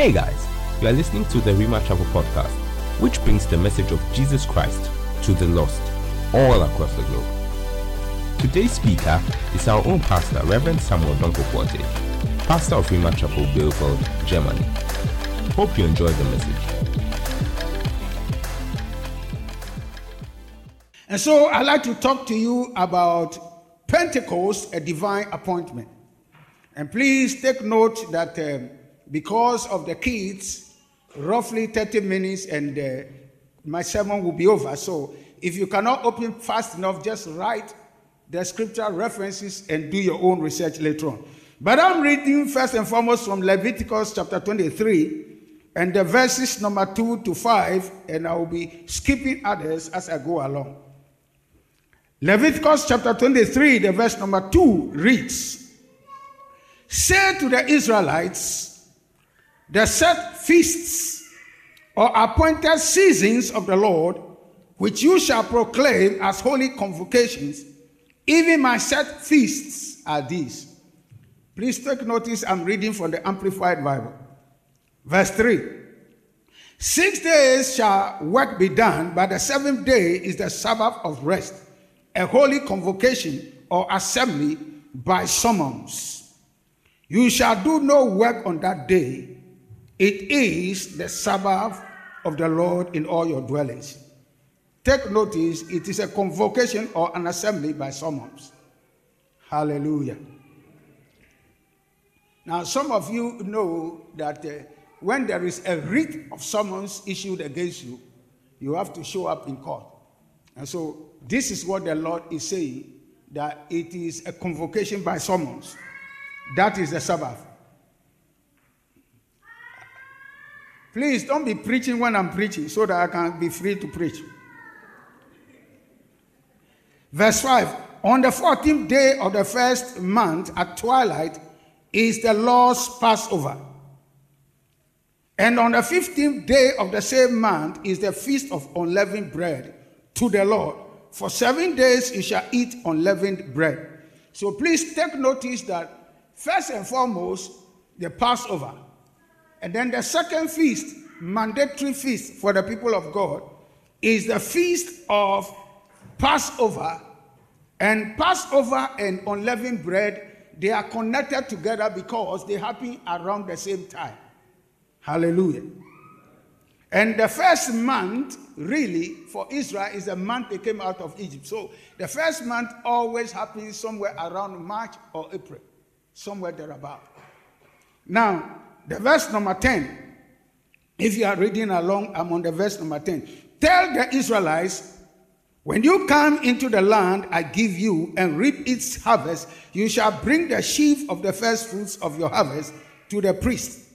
Hey guys, you are listening to the Rhema Chapel podcast, which brings the message of Jesus Christ to the lost all across the globe. Today's speaker is our own pastor, Reverend Samuel Odonkor-Quartey, pastor of Rhema Chapel, Bielefeld, Germany. Hope you enjoy the message. And so I'd like to talk to you about Pentecost, a divine appointment. And please take note that um, because of the kids, roughly 30 minutes and uh, my sermon will be over. So if you cannot open fast enough, just write the scripture references and do your own research later on. But I'm reading first and foremost from Leviticus chapter 23 and the verses number 2 to 5, and I will be skipping others as I go along. Leviticus chapter 23, the verse number 2 reads Say to the Israelites, the set feasts or appointed seasons of the Lord, which you shall proclaim as holy convocations, even my set feasts are these. Please take notice, I'm reading from the Amplified Bible. Verse 3 Six days shall work be done, but the seventh day is the Sabbath of rest, a holy convocation or assembly by summons. You shall do no work on that day. It is the Sabbath of the Lord in all your dwellings. Take notice, it is a convocation or an assembly by summons. Hallelujah. Now, some of you know that uh, when there is a writ of summons issued against you, you have to show up in court. And so, this is what the Lord is saying that it is a convocation by summons. That is the Sabbath. Please don't be preaching when I'm preaching so that I can be free to preach. Verse 5 On the 14th day of the first month at twilight is the Lord's Passover. And on the 15th day of the same month is the feast of unleavened bread to the Lord. For seven days you shall eat unleavened bread. So please take notice that first and foremost, the Passover. And then the second feast, mandatory feast for the people of God, is the feast of Passover. And Passover and unleavened bread, they are connected together because they happen around the same time. Hallelujah. And the first month, really, for Israel is the month they came out of Egypt. So the first month always happens somewhere around March or April, somewhere thereabout. Now, the verse number 10, if you are reading along, I'm on the verse number 10. Tell the Israelites, when you come into the land I give you and reap its harvest, you shall bring the sheaf of the first fruits of your harvest to the priest.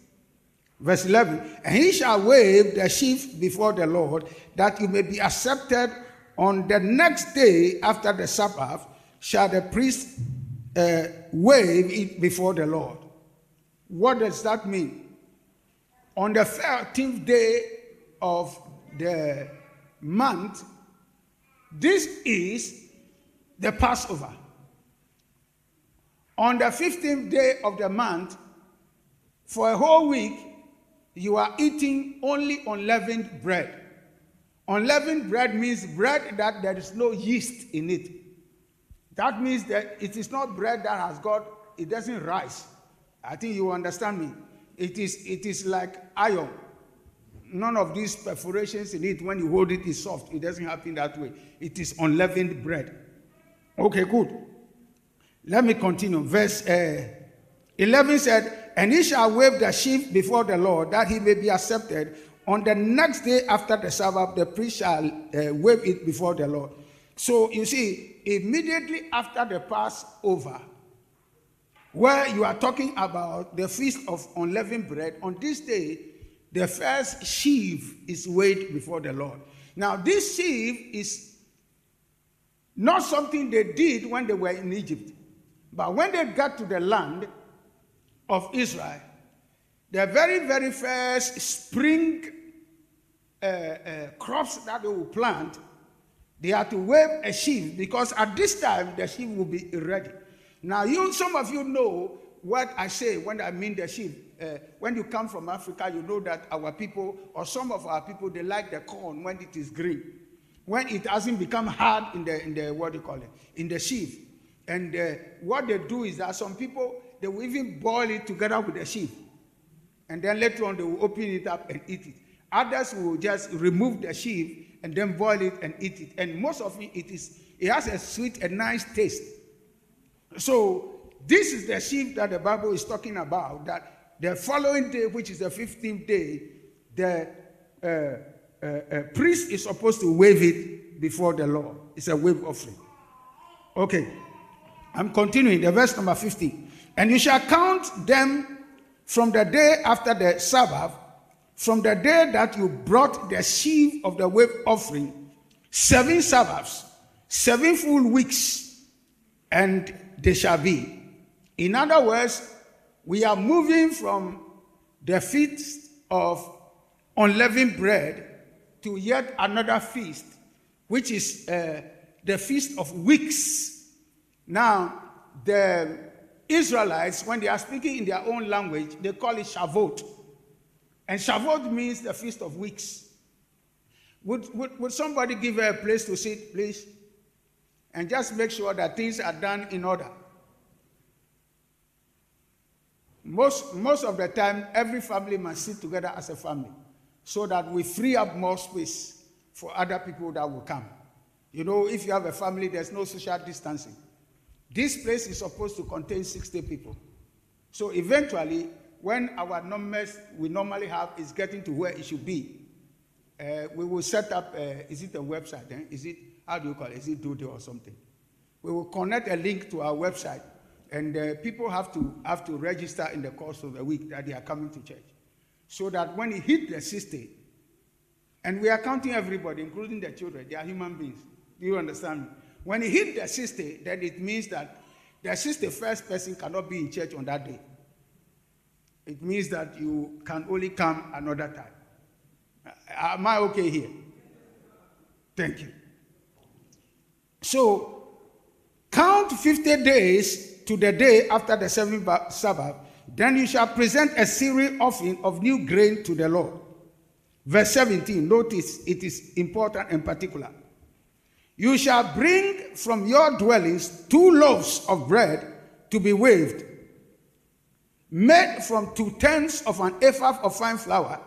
Verse 11, and he shall wave the sheaf before the Lord, that you may be accepted on the next day after the Sabbath, shall the priest uh, wave it before the Lord. What does that mean? On the 13th day of the month, this is the Passover. On the 15th day of the month, for a whole week, you are eating only unleavened bread. Unleavened bread means bread that there is no yeast in it. That means that it is not bread that has got, it doesn't rise. I think you understand me. It is, it is like iron. None of these perforations in it, when you hold it, is soft. It doesn't happen that way. It is unleavened bread. Okay, good. Let me continue. Verse uh, 11 said, And he shall wave the sheaf before the Lord, that he may be accepted. On the next day after the Sabbath, the priest shall uh, wave it before the Lord. So you see, immediately after the Passover, where you are talking about the feast of unleavened bread, on this day, the first sheaf is weighed before the Lord. Now, this sheaf is not something they did when they were in Egypt, but when they got to the land of Israel, the very, very first spring uh, uh, crops that they will plant, they had to wave a sheaf because at this time the sheaf will be ready. Now, you, some of you know what I say when I mean the sheep. uh, when you come from Africa, you know that our people, or some of our people, they like the corn when it is green. When it hasn't become hard in the, in the what do you call it, in the sheaf. And uh, what they do is that some people, they will even boil it together with the sheaf. And then later on, they will open it up and eat it. Others will just remove the sheaf and then boil it and eat it. And most of it, it is it has a sweet and nice taste. So this is the sheep that the Bible is talking about. That the following day, which is the 15th day, the uh, uh, uh, priest is supposed to wave it before the Lord. It's a wave offering. Okay, I'm continuing. The verse number 50. And you shall count them from the day after the Sabbath, from the day that you brought the sheaf of the wave offering, seven Sabbaths, seven full weeks, and they. In other words, we are moving from the feast of unleavened bread to yet another feast, which is uh, the feast of weeks. Now, the Israelites, when they are speaking in their own language, they call it Shavuot. And Shavuot means the feast of weeks. Would, would, would somebody give a place to sit, please? And just make sure that things are done in order. Most, most of the time, every family must sit together as a family so that we free up more space for other people that will come. You know, if you have a family, there's no social distancing. This place is supposed to contain 60 people. So eventually, when our numbers we normally have is getting to where it should be, uh, we will set up, uh, is it a website? Eh? Is it, how do you call it? Is it Doodle or something? We will connect a link to our website and uh, people have to have to register in the course of the week that they are coming to church, so that when it hit the 60, and we are counting everybody, including the children, they are human beings. Do you understand me? When it hit the 60, then it means that the 61st person cannot be in church on that day. It means that you can only come another time. Am I okay here? Thank you. So, count 50 days to the day after the seventh Sabbath, then you shall present a cereal offering of new grain to the Lord. Verse 17, notice it is important and particular. You shall bring from your dwellings two loaves of bread to be waved, made from two tenths of an ephah of fine flour,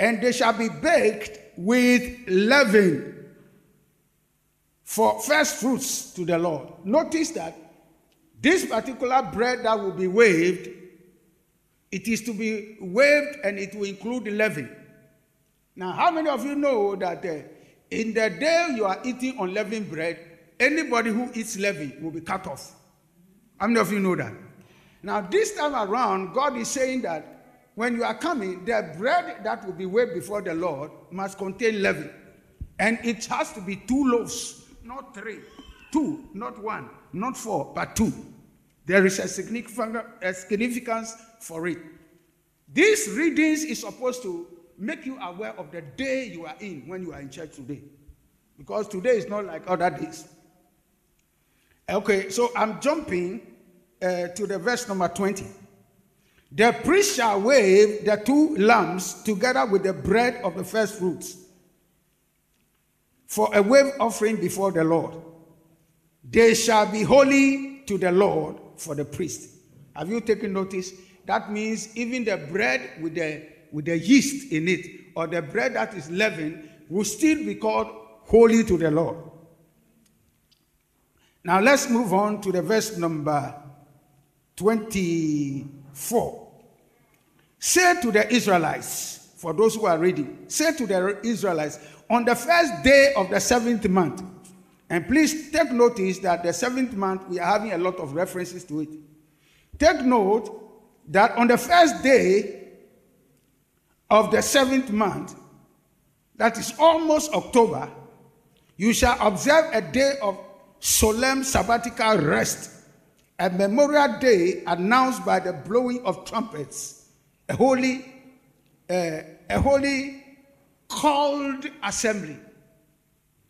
and they shall be baked with leaven for first fruits to the Lord. Notice that this particular bread that will be waved, it is to be waved and it will include leaven. Now, how many of you know that uh, in the day you are eating unleavened bread, anybody who eats leaven will be cut off? How many of you know that? Now, this time around, God is saying that when you are coming, the bread that will be waved before the Lord must contain leaven. And it has to be two loaves, not three. Two, not one, not four, but two. There is a significance for it. These readings is supposed to make you aware of the day you are in when you are in church today. Because today is not like other days. Okay, so I'm jumping uh, to the verse number 20. The priest shall wave the two lambs together with the bread of the first fruits for a wave offering before the Lord. They shall be holy to the Lord for the priest. Have you taken notice? That means even the bread with the with the yeast in it, or the bread that is leavened, will still be called holy to the Lord. Now let's move on to the verse number 24. Say to the Israelites, for those who are reading, say to the Israelites, on the first day of the seventh month, and please take notice that the seventh month, we are having a lot of references to it. Take note that on the first day of the seventh month, that is almost October, you shall observe a day of solemn sabbatical rest, a memorial day announced by the blowing of trumpets, a holy, uh, a holy called assembly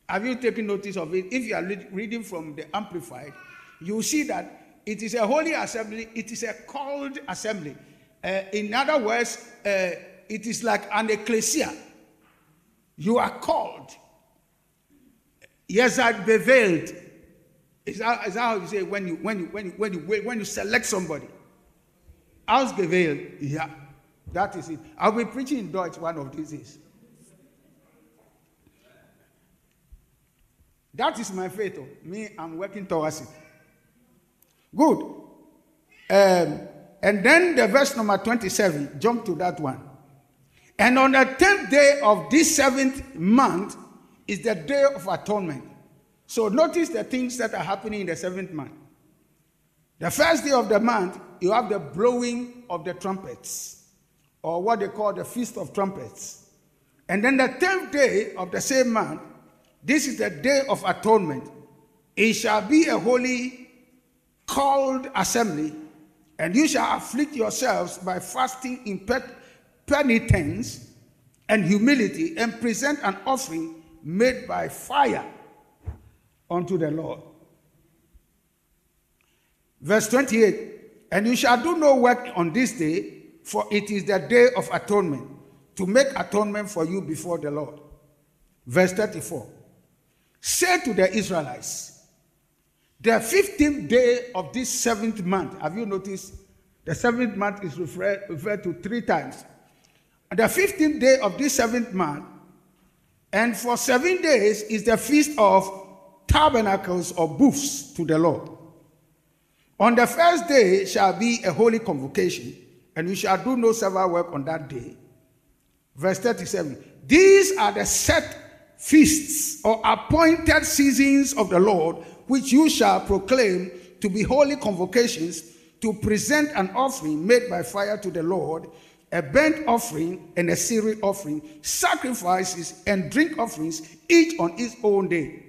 have you taken notice of it? If you are reading from the Amplified, you see that it is a holy assembly, it is a called assembly. Uh, in other words, uh, it is like an ecclesia. You are called. Yes, I beveiled. Is that, is that how you say when you when you when you when you when you select somebody? Ausgewählt. Yeah, that is it. I'll be preaching in Dutch one of these days. That is my faith. Oh. Me, I'm working towards it. Good. Um, and then the verse number 27, jump to that one. And on the 10th day of this seventh month is the day of atonement. So notice the things that are happening in the seventh month. The first day of the month, you have the blowing of the trumpets, or what they call the Feast of Trumpets. And then the tenth day of the same month, this is the day of atonement. It shall be a holy called assembly, and you shall afflict yourselves by fasting in penitence and humility, and present an offering made by fire unto the Lord. Verse 28 And you shall do no work on this day, for it is the day of atonement, to make atonement for you before the Lord. Verse 34 Say to the Israelites, the 15th day of this seventh month, have you noticed? The seventh month is referred, referred to three times. The 15th day of this seventh month, and for seven days is the feast of tabernacles or booths to the Lord. On the first day shall be a holy convocation, and we shall do no several work on that day. Verse 37 These are the set feasts or appointed seasons of the Lord, which you shall proclaim to be holy convocations to present an offering made by fire to the Lord, a burnt offering and a cereal offering, sacrifices and drink offerings, each on its own day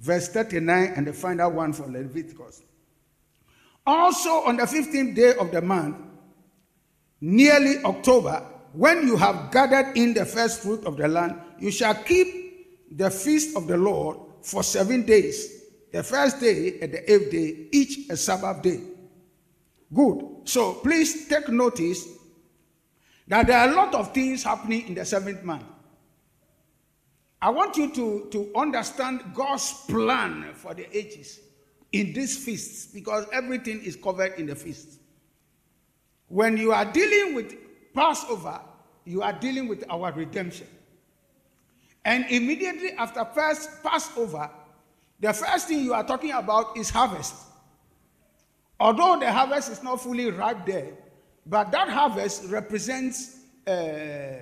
verse 39, and the final one from Leviticus. Also, on the 15th day of the month, nearly October, when you have gathered in the first fruit of the land, you shall keep the feast of the Lord for seven days. The first day and the eighth day, each a Sabbath day. Good. So please take notice that there are a lot of things happening in the seventh month. I want you to, to understand God's plan for the ages in these feasts because everything is covered in the feast. When you are dealing with Passover, you are dealing with our redemption. And immediately after first Passover, the first thing you are talking about is harvest. Although the harvest is not fully ripe there, but that harvest represents uh,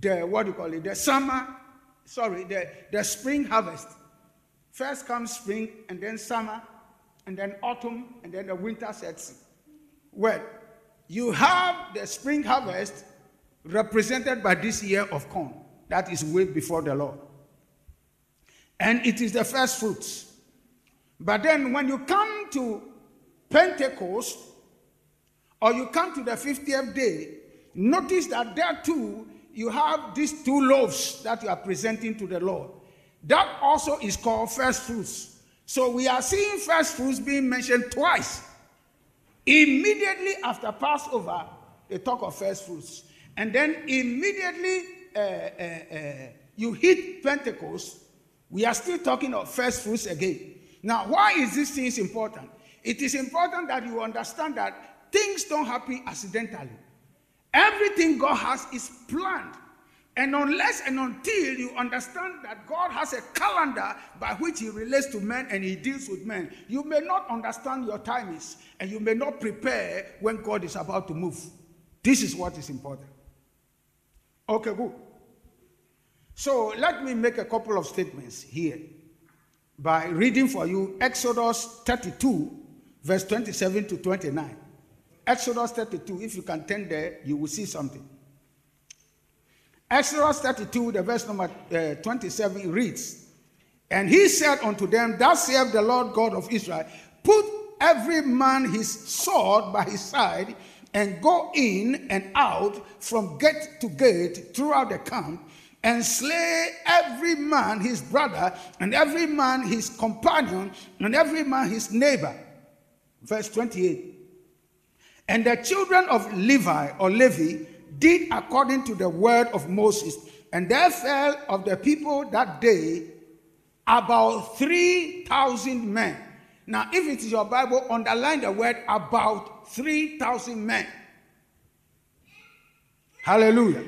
the what do you call it, the summer sorry, the, the spring harvest. First comes spring, and then summer, and then autumn, and then the winter sets. Well, you have the spring harvest represented by this year of corn that is way before the Lord. And it is the first fruits. But then when you come to Pentecost, or you come to the 50th day, notice that there too you have these two loaves that you are presenting to the Lord. That also is called first fruits. So we are seeing first fruits being mentioned twice. Immediately after Passover, they talk of first fruits. And then immediately uh, uh, you hit Pentecost, we are still talking of first fruits again. Now, why is this thing important? It is important that you understand that things don't happen accidentally. Everything God has is planned. And unless and until you understand that God has a calendar by which He relates to men and He deals with men, you may not understand your timings and you may not prepare when God is about to move. This is what is important. Okay, good. So let me make a couple of statements here by reading for you Exodus 32, verse 27 to 29. Exodus 32, if you can turn there, you will see something. Exodus 32, the verse number uh, 27 reads, And he said unto them, Thus saith the Lord God of Israel, Put every man his sword by his side, and go in and out from gate to gate throughout the camp, and slay every man his brother, and every man his companion, and every man his neighbor. Verse 28. And the children of Levi or Levi did according to the word of Moses. And there fell of the people that day about 3,000 men. Now, if it is your Bible, underline the word about 3,000 men. Hallelujah.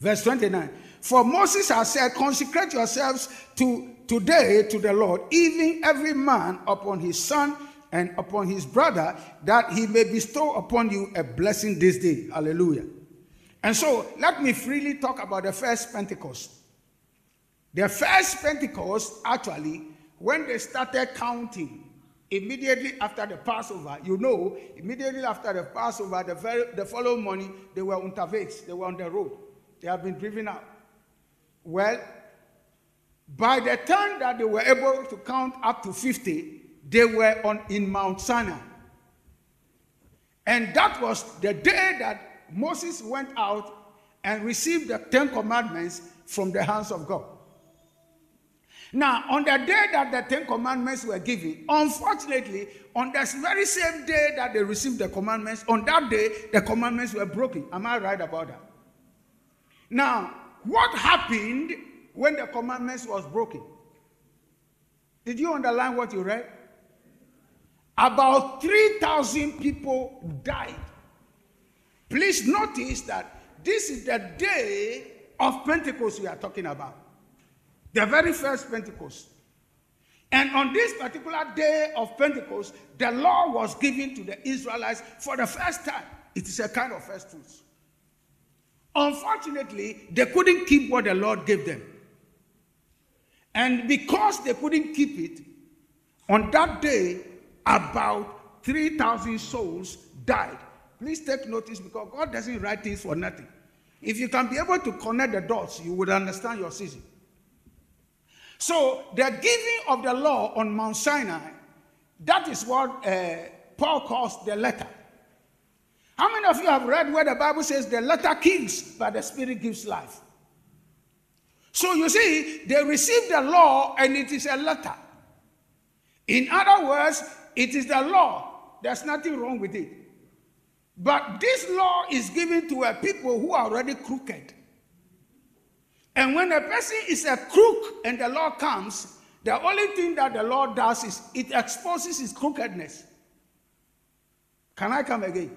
Verse 29. For Moses has said, Consecrate yourselves to today to the Lord, even every man upon his son and upon his brother, that he may bestow upon you a blessing this day. Hallelujah. And so let me freely talk about the first Pentecost. The first Pentecost, actually, when they started counting, immediately after the Passover, you know, immediately after the Passover, the, very, the following morning, they were unterwegs, they were on the road. They have been driven out. Well, by the time that they were able to count up to 50, they were on in Mount Sinai. And that was the day that Moses went out and received the Ten Commandments from the hands of God. Now, on the day that the Ten Commandments were given, unfortunately, on that very same day that they received the commandments, on that day, the commandments were broken. Am I right about that? Now, what happened when the commandments was broken? Did you underline what you read? About 3,000 people died. Please notice that this is the day of Pentecost we are talking about. The very first Pentecost. And on this particular day of Pentecost, the law was given to the Israelites for the first time. It is a kind of first fruits. Unfortunately, they couldn't keep what the Lord gave them. And because they couldn't keep it, on that day, about 3,000 souls died. Please take notice because God doesn't write things for nothing. If you can be able to connect the dots, you would understand your season. So, the giving of the law on Mount Sinai, that is what uh, Paul calls the letter. How many of you have read where the Bible says the letter kills, but the spirit gives life? So you see, they received the law and it is a letter. In other words, it is the law. There's nothing wrong with it. But this law is given to a people who are already crooked. And when a person is a crook and the law comes, the only thing that the law does is it exposes his crookedness. Can I come again?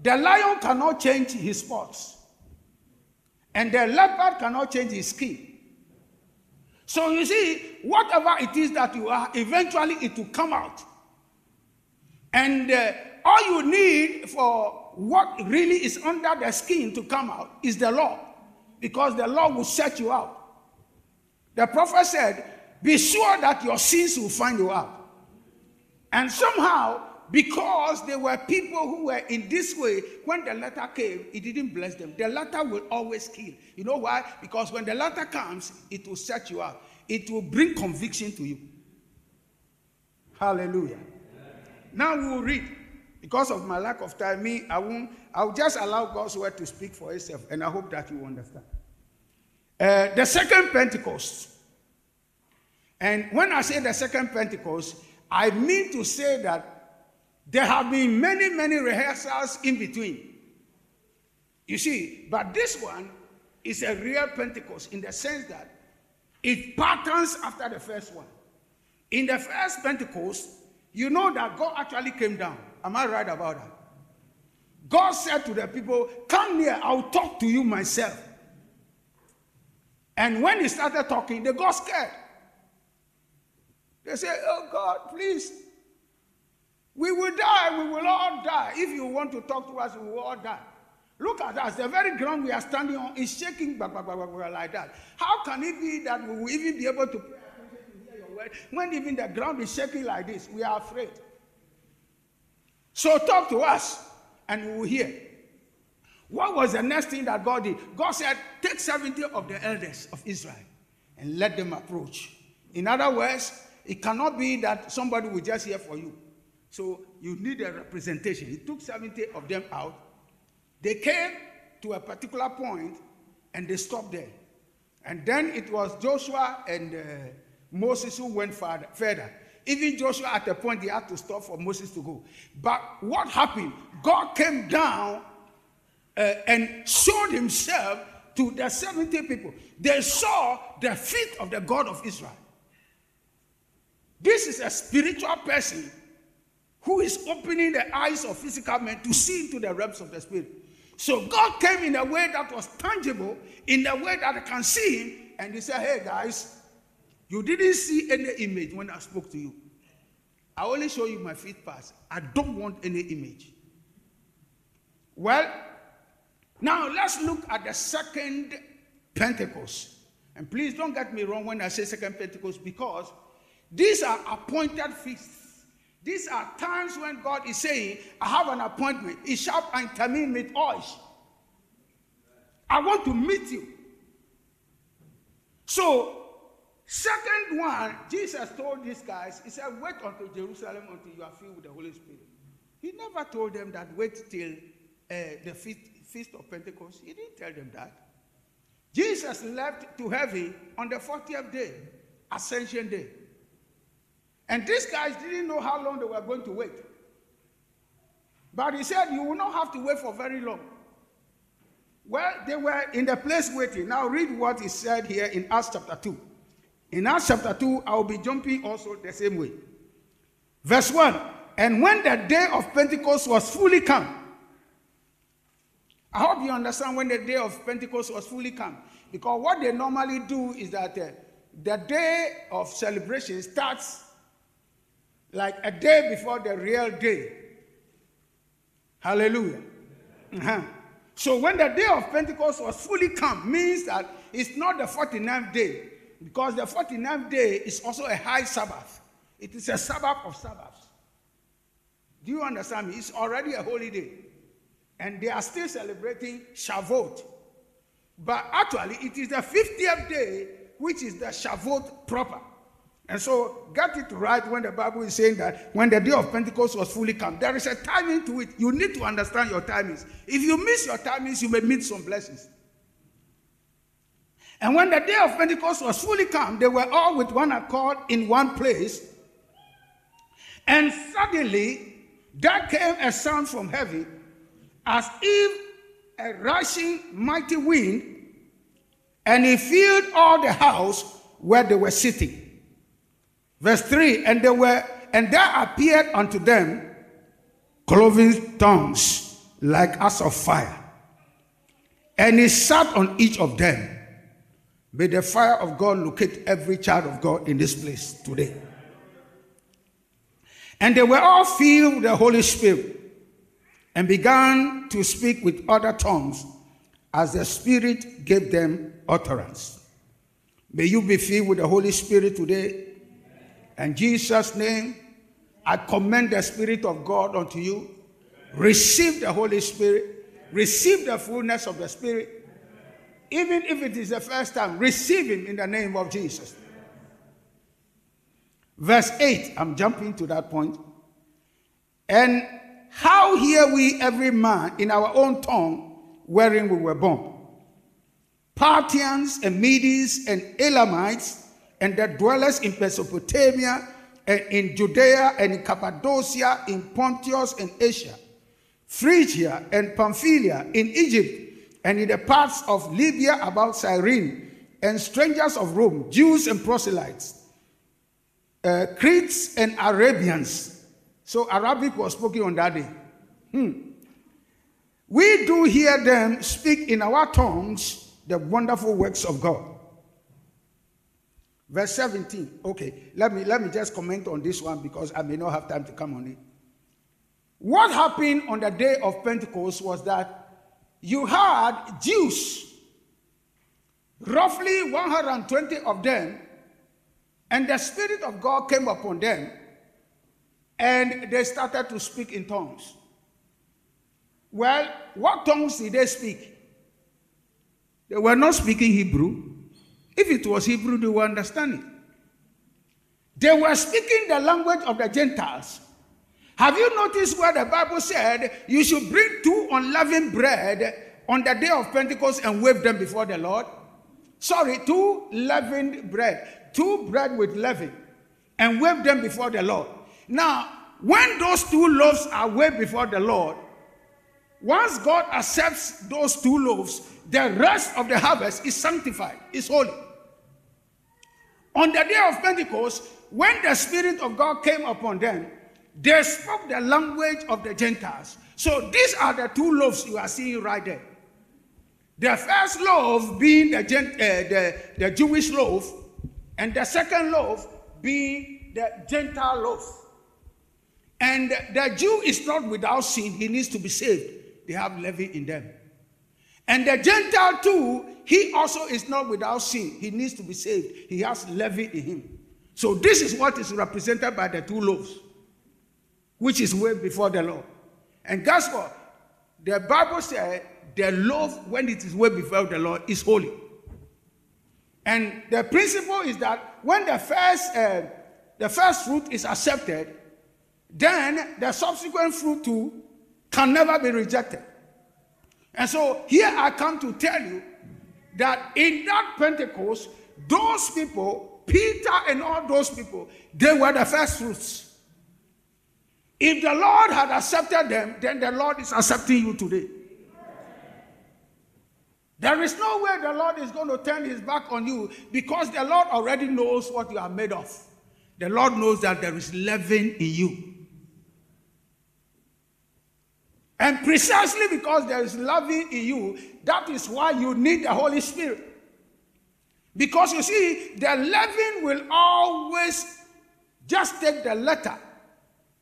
The lion cannot change his spots, and the leopard cannot change his skin. So you see, whatever it is that you are, eventually it will come out. And uh, all you need for what really is under the skin to come out is the law, because the law will set you out. The prophet said, Be sure that your sins will find you out. And somehow, because there were people who were in this way, when the letter came, it didn't bless them. The letter will always kill. You know why? Because when the letter comes, it will set you out, it will bring conviction to you. Hallelujah. Now we will read. Because of my lack of time, me, I won't, I'll just allow God's word to speak for itself, and I hope that you understand. Uh, the second Pentecost. And when I say the second Pentecost, I mean to say that there have been many, many rehearsals in between. You see, but this one is a real Pentecost in the sense that it patterns after the first one. In the first Pentecost, you know that God actually came down. Am I right about that? God said to the people, Come near, I'll talk to you myself. And when he started talking, they got scared. They said, Oh God, please, we will die. We will all die. If you want to talk to us, we will all die. Look at us. The very ground we are standing on is shaking bah, bah, bah, like that. How can it be that we will even be able to pay attention to hear your word when even the ground is shaking like this? We are afraid. So talk to us and we will hear. What was the next thing that God did? God said, Take 70 of the elders of Israel and let them approach. In other words, it cannot be that somebody will just hear for you. So you need a representation. He took 70 of them out. They came to a particular point and they stopped there. And then it was Joshua and uh, Moses who went further. Even Joshua, at a point, he had to stop for Moses to go. But what happened? God came down uh, and showed himself to the 70 people. They saw the feet of the God of Israel. This is a spiritual person who is opening the eyes of physical men to see into the realms of the spirit. So God came in a way that was tangible, in a way that I can see him, and he said, Hey guys, you didn't see any image when I spoke to you. I only show you my feet pass. I don't want any image. Well, now let's look at the second Pentecost. And please don't get me wrong when I say second Pentecost because these are appointed feasts. These are times when God is saying, I have an appointment. Ich shall einen Termin mit euch. I want to meet you. So, second one, Jesus told these guys, He said, Wait until Jerusalem until you are filled with the Holy Spirit. He never told them that wait till uh, the feast, feast of Pentecost. He didn't tell them that. Jesus left to heaven on the 40th day, Ascension Day. And these guys didn't know how long they were going to wait. But he said, You will not have to wait for very long. Well, they were in the place waiting. Now, read what he said here in Acts chapter 2. In Acts chapter 2, I will be jumping also the same way. Verse 1 And when the day of Pentecost was fully come, I hope you understand when the day of Pentecost was fully come. Because what they normally do is that uh, the day of celebration starts like a day before the real day. Hallelujah. Uh-huh. So when the day of Pentecost was fully come, means that it's not the 49th day, because the 49th day is also a high Sabbath. It is a Sabbath of Sabbaths. Do you understand me? It's already a holy day. And they are still celebrating Shavuot. But actually, it is the 50th day, which is the Shavuot proper. And so, get it right when the Bible is saying that when the day of Pentecost was fully come. There is a timing to it. You need to understand your timings. If you miss your timings, you may miss some blessings. And when the day of Pentecost was fully come, they were all with one accord in one place. And suddenly, there came a sound from heaven as if a rushing mighty wind, and it filled all the house where they were sitting. Verse 3 And they were, and there appeared unto them cloven tongues like as of fire. And he sat on each of them. May the fire of God locate every child of God in this place today. And they were all filled with the Holy Spirit and began to speak with other tongues as the Spirit gave them utterance. May you be filled with the Holy Spirit today. In Jesus' name, I commend the Spirit of God unto you. Receive the Holy Spirit. Receive the fullness of the Spirit. Even if it is the first time, receive Him in the name of Jesus. Verse 8, I'm jumping to that point. And how hear we every man in our own tongue wherein we were born? Parthians and Medes and Elamites and the dwellers in Mesopotamia and in Judea and in Cappadocia, in Pontus and Asia, Phrygia and Pamphylia, in Egypt, and in the parts of Libya about Cyrene, and strangers of Rome, Jews and proselytes, uh, Cretes and Arabians. So Arabic was spoken on that day. Hmm. We do hear them speak in our tongues the wonderful works of God. Verse 17. Okay, let me let me just comment on this one because I may not have time to come on it. What happened on the day of Pentecost was that you had Jews, roughly 120 of them, and the Spirit of God came upon them, and they started to speak in tongues. Well, what tongues did they speak? They were not speaking Hebrew. If it was Hebrew, they would understand it. They were speaking the language of the Gentiles. Have you noticed where the Bible said you should bring two unleavened bread on the day of Pentecost and wave them before the Lord? Sorry, two leavened bread, two bread with leaven. and wave them before the Lord. Now, when those two loaves are waved before the Lord, once God accepts those two loaves, the rest of the harvest is sanctified, is holy. On the day of Pentecost, when the Spirit of God came upon them, they spoke the language of the Gentiles. So these are the two loaves you are seeing right there. The first loaf being the, uh, the, the Jewish loaf, and the second loaf being the Gentile loaf. And the Jew is not without sin, he needs to be saved. They have levy in them. And the Gentile too, he also is not without sin. He needs to be saved. He has levy in him. So this is what is represented by the two loaves, which is way before the law. And guess what? The Bible said the loaf, when it is way before the law, is holy. And the principle is that when the first uh, the first fruit is accepted, then the subsequent fruit too can never be rejected. And so here I come to tell you that in that Pentecost, those people, Peter and all those people, they were the first fruits. If the Lord had accepted them, then the Lord is accepting you today. There is no way the Lord is going to turn his back on you because the Lord already knows what you are made of. The Lord knows that there is leaven in you. And precisely because there is leaven in you, that is why you need the Holy Spirit. Because you see, the leaven will always just take the letter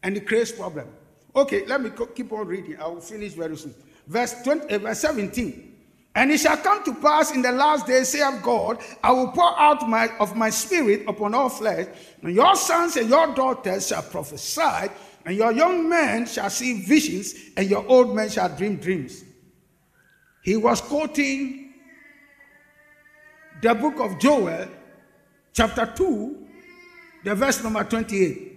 and it creates problem. Okay, let me keep on reading. I will finish very soon. Verse, 20, uh, verse 17. And it shall come to pass in the last days, saith God, I will pour out my, of my spirit upon all flesh, and your sons and your daughters shall prophesy, and your young men shall see visions, and your old men shall dream dreams. He was quoting the book of Joel, chapter 2, the verse number 28.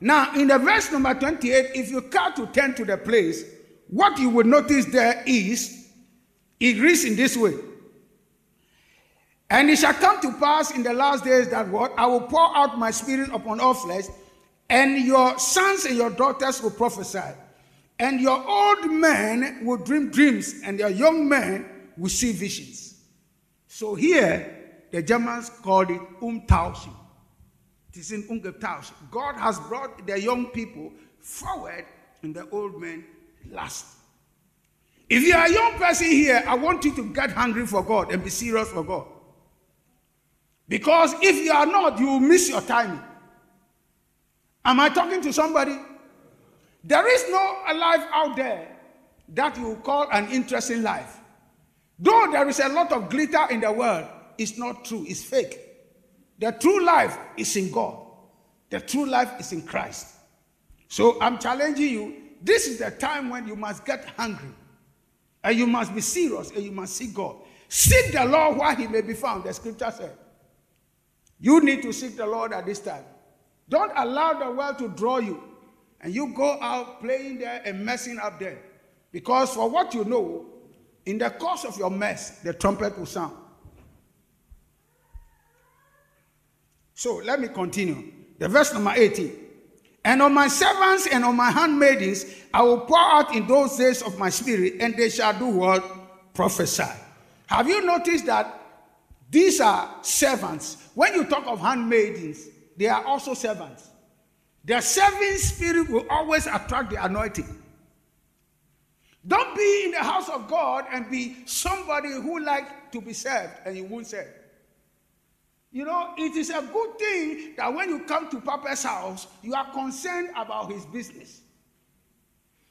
Now, in the verse number 28, if you cut to 10 to the place, what you will notice there is it reads in this way. And it shall come to pass in the last days that what? I will pour out my spirit upon all flesh, and your sons and your daughters will prophesy, and your old men will dream dreams, and your young men will see visions. So here, the Germans called it Umtauschen. It is in Umgetauschen. God has brought the young people forward, and the old men last. If you are a young person here, I want you to get hungry for God and be serious for God. Because if you are not, you will miss your timing. Am I talking to somebody? There is no life out there that you call an interesting life. Though there is a lot of glitter in the world, it's not true, it's fake. The true life is in God, the true life is in Christ. So I'm challenging you this is the time when you must get hungry and you must be serious and you must seek God. Seek the Lord while he may be found, the scripture said. You need to seek the Lord at this time. Don't allow the world to draw you and you go out playing there and messing up there. Because for what you know, in the course of your mess, the trumpet will sound. So let me continue. The verse number 18. And on my servants and on my handmaidens, I will pour out in those days of my spirit, and they shall do what? Prophesy. Have you noticed that these are servants? When you talk of handmaidens, they are also servants. The serving spirit will always attract the anointing. Don't be in the house of God and be somebody who likes to be served and you won't serve. You know, it is a good thing that when you come to Papa's house, you are concerned about his business.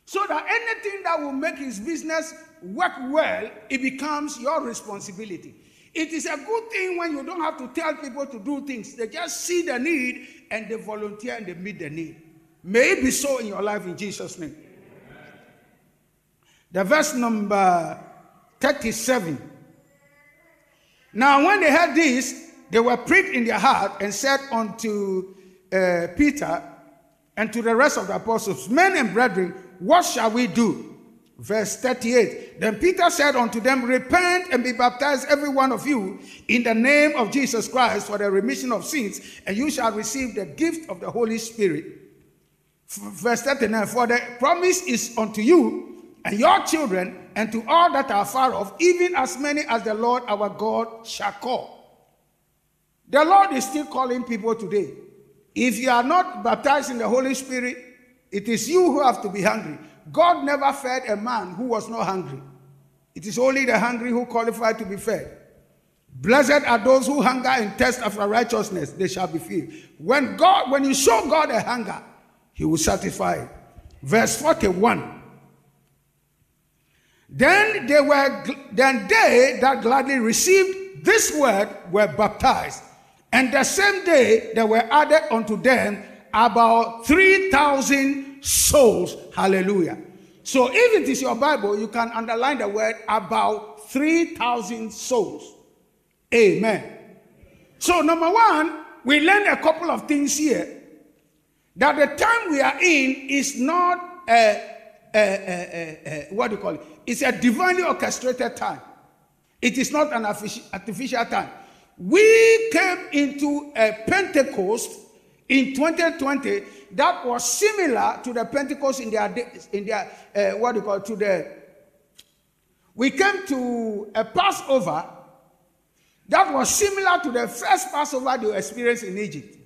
So that anything that will make his business work well, it becomes your responsibility. It is a good thing when you don't have to tell people to do things. They just see the need and they volunteer and they meet the need. May it be so in your life in Jesus' name. The verse number 37. Now, when they heard this, they were pricked in their heart and said unto uh, Peter and to the rest of the apostles, Men and brethren, what shall we do? Verse 38 Then Peter said unto them, Repent and be baptized, every one of you, in the name of Jesus Christ for the remission of sins, and you shall receive the gift of the Holy Spirit. Verse 39 For the promise is unto you and your children, and to all that are far off, even as many as the Lord our God shall call. The Lord is still calling people today. If you are not baptized in the Holy Spirit, it is you who have to be hungry. God never fed a man who was not hungry. It is only the hungry who qualify to be fed. Blessed are those who hunger and thirst after righteousness, they shall be filled. When God, when you show God a hunger, He will satisfy it. Verse 41. Then they were then they that gladly received this word were baptized. And the same day there were added unto them about 3,000 souls. Hallelujah. So if it is your Bible, you can underline the word about 3,000 souls. Amen. So, number one, we learn a couple of things here. That the time we are in is not a, a, a, a what do you call it? It's a divinely orchestrated time. It is not an artificial time. We came into a Pentecost in 2020 that was similar to the Pentecost in their in their uh, what do you call it, to the we came to a Passover that was similar to the first Passover they experienced in Egypt.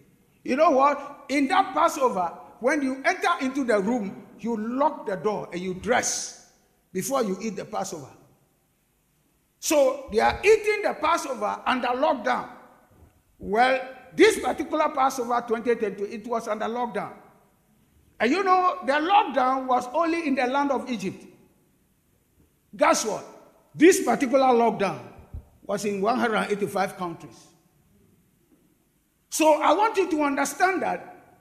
You know what? In that Passover, when you enter into the room, you lock the door and you dress before you eat the Passover. So they are eating the Passover under lockdown. Well, this particular Passover 2022, it was under lockdown. And you know, the lockdown was only in the land of Egypt. Guess what? This particular lockdown was in 185 countries. So I want you to understand that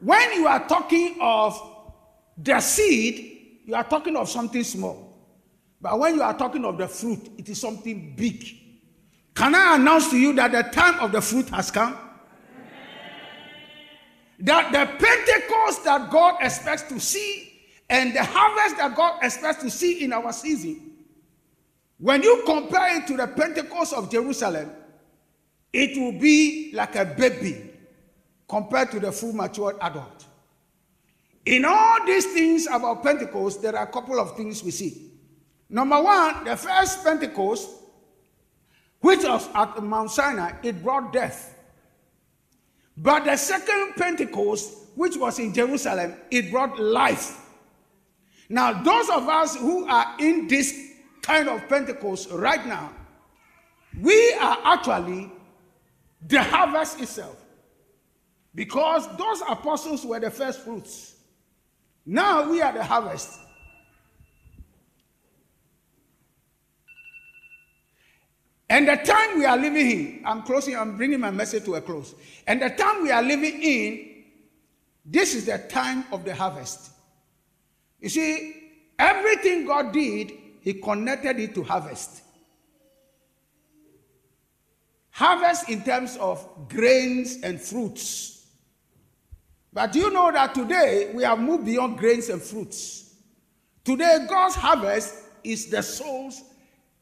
when you are talking of the seed, you are talking of something small. But when you are talking of the fruit, it is something big. Can I announce to you that the time of the fruit has come? That the Pentecost that God expects to see and the harvest that God expects to see in our season, when you compare it to the Pentecost of Jerusalem, it will be like a baby compared to the full matured adult. In all these things about Pentecost, there are a couple of things we see. Number one, the first Pentecost, which was at Mount Sinai, it brought death. But the second Pentecost, which was in Jerusalem, it brought life. Now, those of us who are in this kind of Pentecost right now, we are actually the harvest itself. Because those apostles were the first fruits. Now we are the harvest. And the time we are living in, I'm closing, I'm bringing my message to a close. And the time we are living in, this is the time of the harvest. You see, everything God did, He connected it to harvest. Harvest in terms of grains and fruits. But do you know that today we have moved beyond grains and fruits? Today, God's harvest is the souls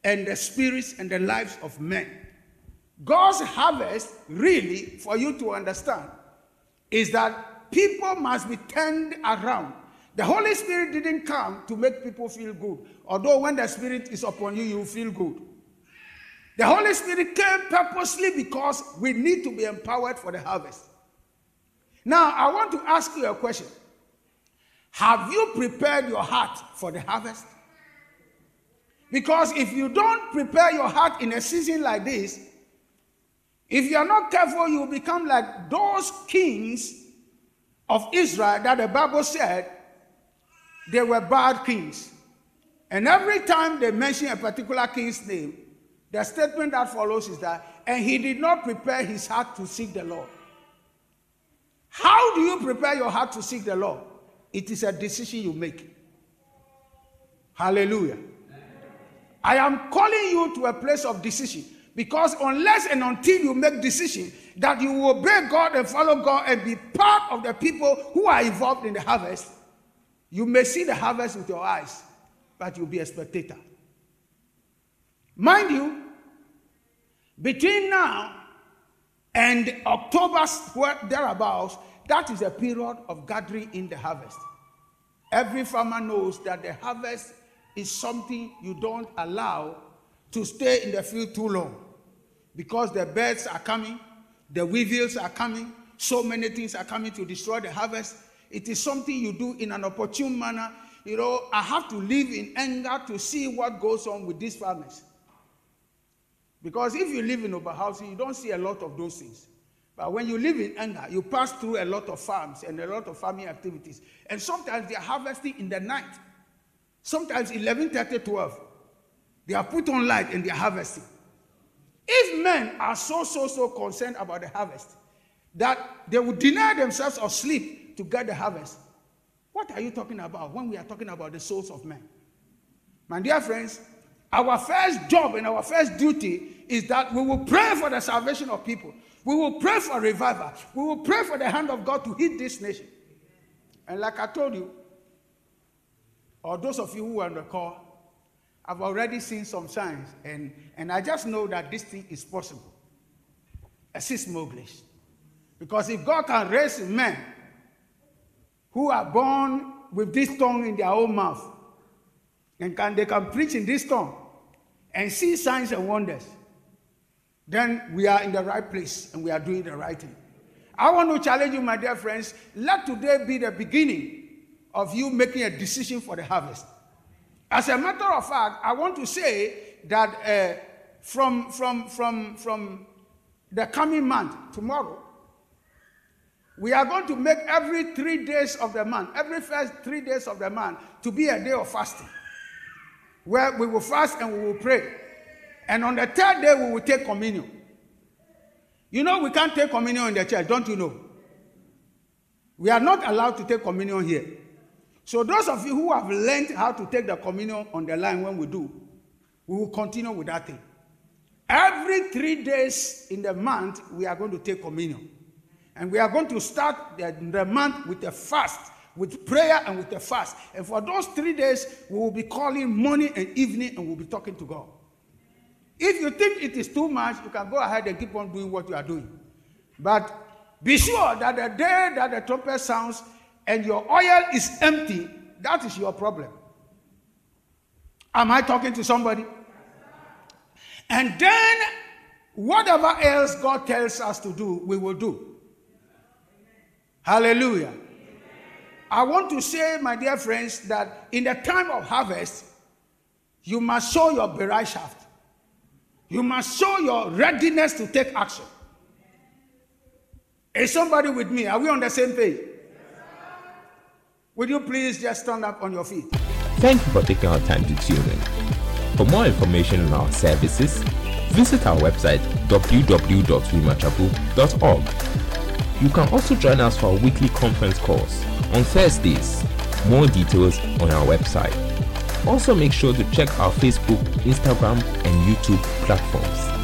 and the spirits and the lives of men. God's harvest, really, for you to understand, is that people must be turned around. The Holy Spirit didn't come to make people feel good, although when the Spirit is upon you, you feel good. The Holy Spirit came purposely because we need to be empowered for the harvest. Now, I want to ask you a question Have you prepared your heart for the harvest? Because if you don't prepare your heart in a season like this, if you are not careful, you will become like those kings of Israel that the Bible said they were bad kings. And every time they mention a particular king's name, the statement that follows is that, and he did not prepare his heart to seek the Lord. How do you prepare your heart to seek the Lord? It is a decision you make. Hallelujah. I am calling you to a place of decision because unless and until you make decision that you will obey God and follow God and be part of the people who are involved in the harvest, you may see the harvest with your eyes, but you'll be a spectator. Mind you, between now and October thereabouts, that is a period of gathering in the harvest. Every farmer knows that the harvest is something you don't allow to stay in the field too long because the birds are coming, the weevils are coming, so many things are coming to destroy the harvest. It is something you do in an opportune manner. You know, I have to live in anger to see what goes on with these farmers. Because if you live in Oberhausen, you don't see a lot of those things. But when you live in anger, you pass through a lot of farms and a lot of farming activities. And sometimes they are harvesting in the night. Sometimes 11, 30, 12. They are put on light and they are harvesting. If men are so, so, so concerned about the harvest that they would deny themselves of sleep to get the harvest, what are you talking about when we are talking about the souls of men? My dear friends, our first job and our first duty is that we will pray for the salvation of people. We will pray for revival. We will pray for the hand of God to hit this nation. And like I told you, or those of you who are on the call, I've already seen some signs, and, and I just know that this thing is possible. Assist Moglish. Because if God can raise men who are born with this tongue in their own mouth, and can, they can preach in this tongue and see signs and wonders, then we are in the right place and we are doing the right thing. I want to challenge you, my dear friends. Let today be the beginning of you making a decision for the harvest. As a matter of fact, I want to say that uh, from, from, from, from the coming month, tomorrow, we are going to make every three days of the month, every first three days of the month, to be a day of fasting where we will fast and we will pray. And on the third day, we will take communion. You know, we can't take communion in the church, don't you know? We are not allowed to take communion here. So, those of you who have learned how to take the communion on the line when we do, we will continue with that thing. Every three days in the month, we are going to take communion. And we are going to start the, the month with a fast with prayer and with a fast. And for those three days, we will be calling morning and evening and we'll be talking to God. If you think it is too much, you can go ahead and keep on doing what you are doing. But be sure that the day that the trumpet sounds and your oil is empty, that is your problem. Am I talking to somebody? And then, whatever else God tells us to do, we will do. Hallelujah. I want to say, my dear friends, that in the time of harvest, you must show your bereitschaft. You must show your readiness to take action. Is somebody with me? Are we on the same page? Would you please just stand up on your feet? Thank you for taking our time to tune in. For more information on our services, visit our website www.rhemachapel.org. You can also join us for our weekly conference calls on Thursdays. More details on our website. Also, make sure to check our Facebook, Instagram, and YouTube platforms.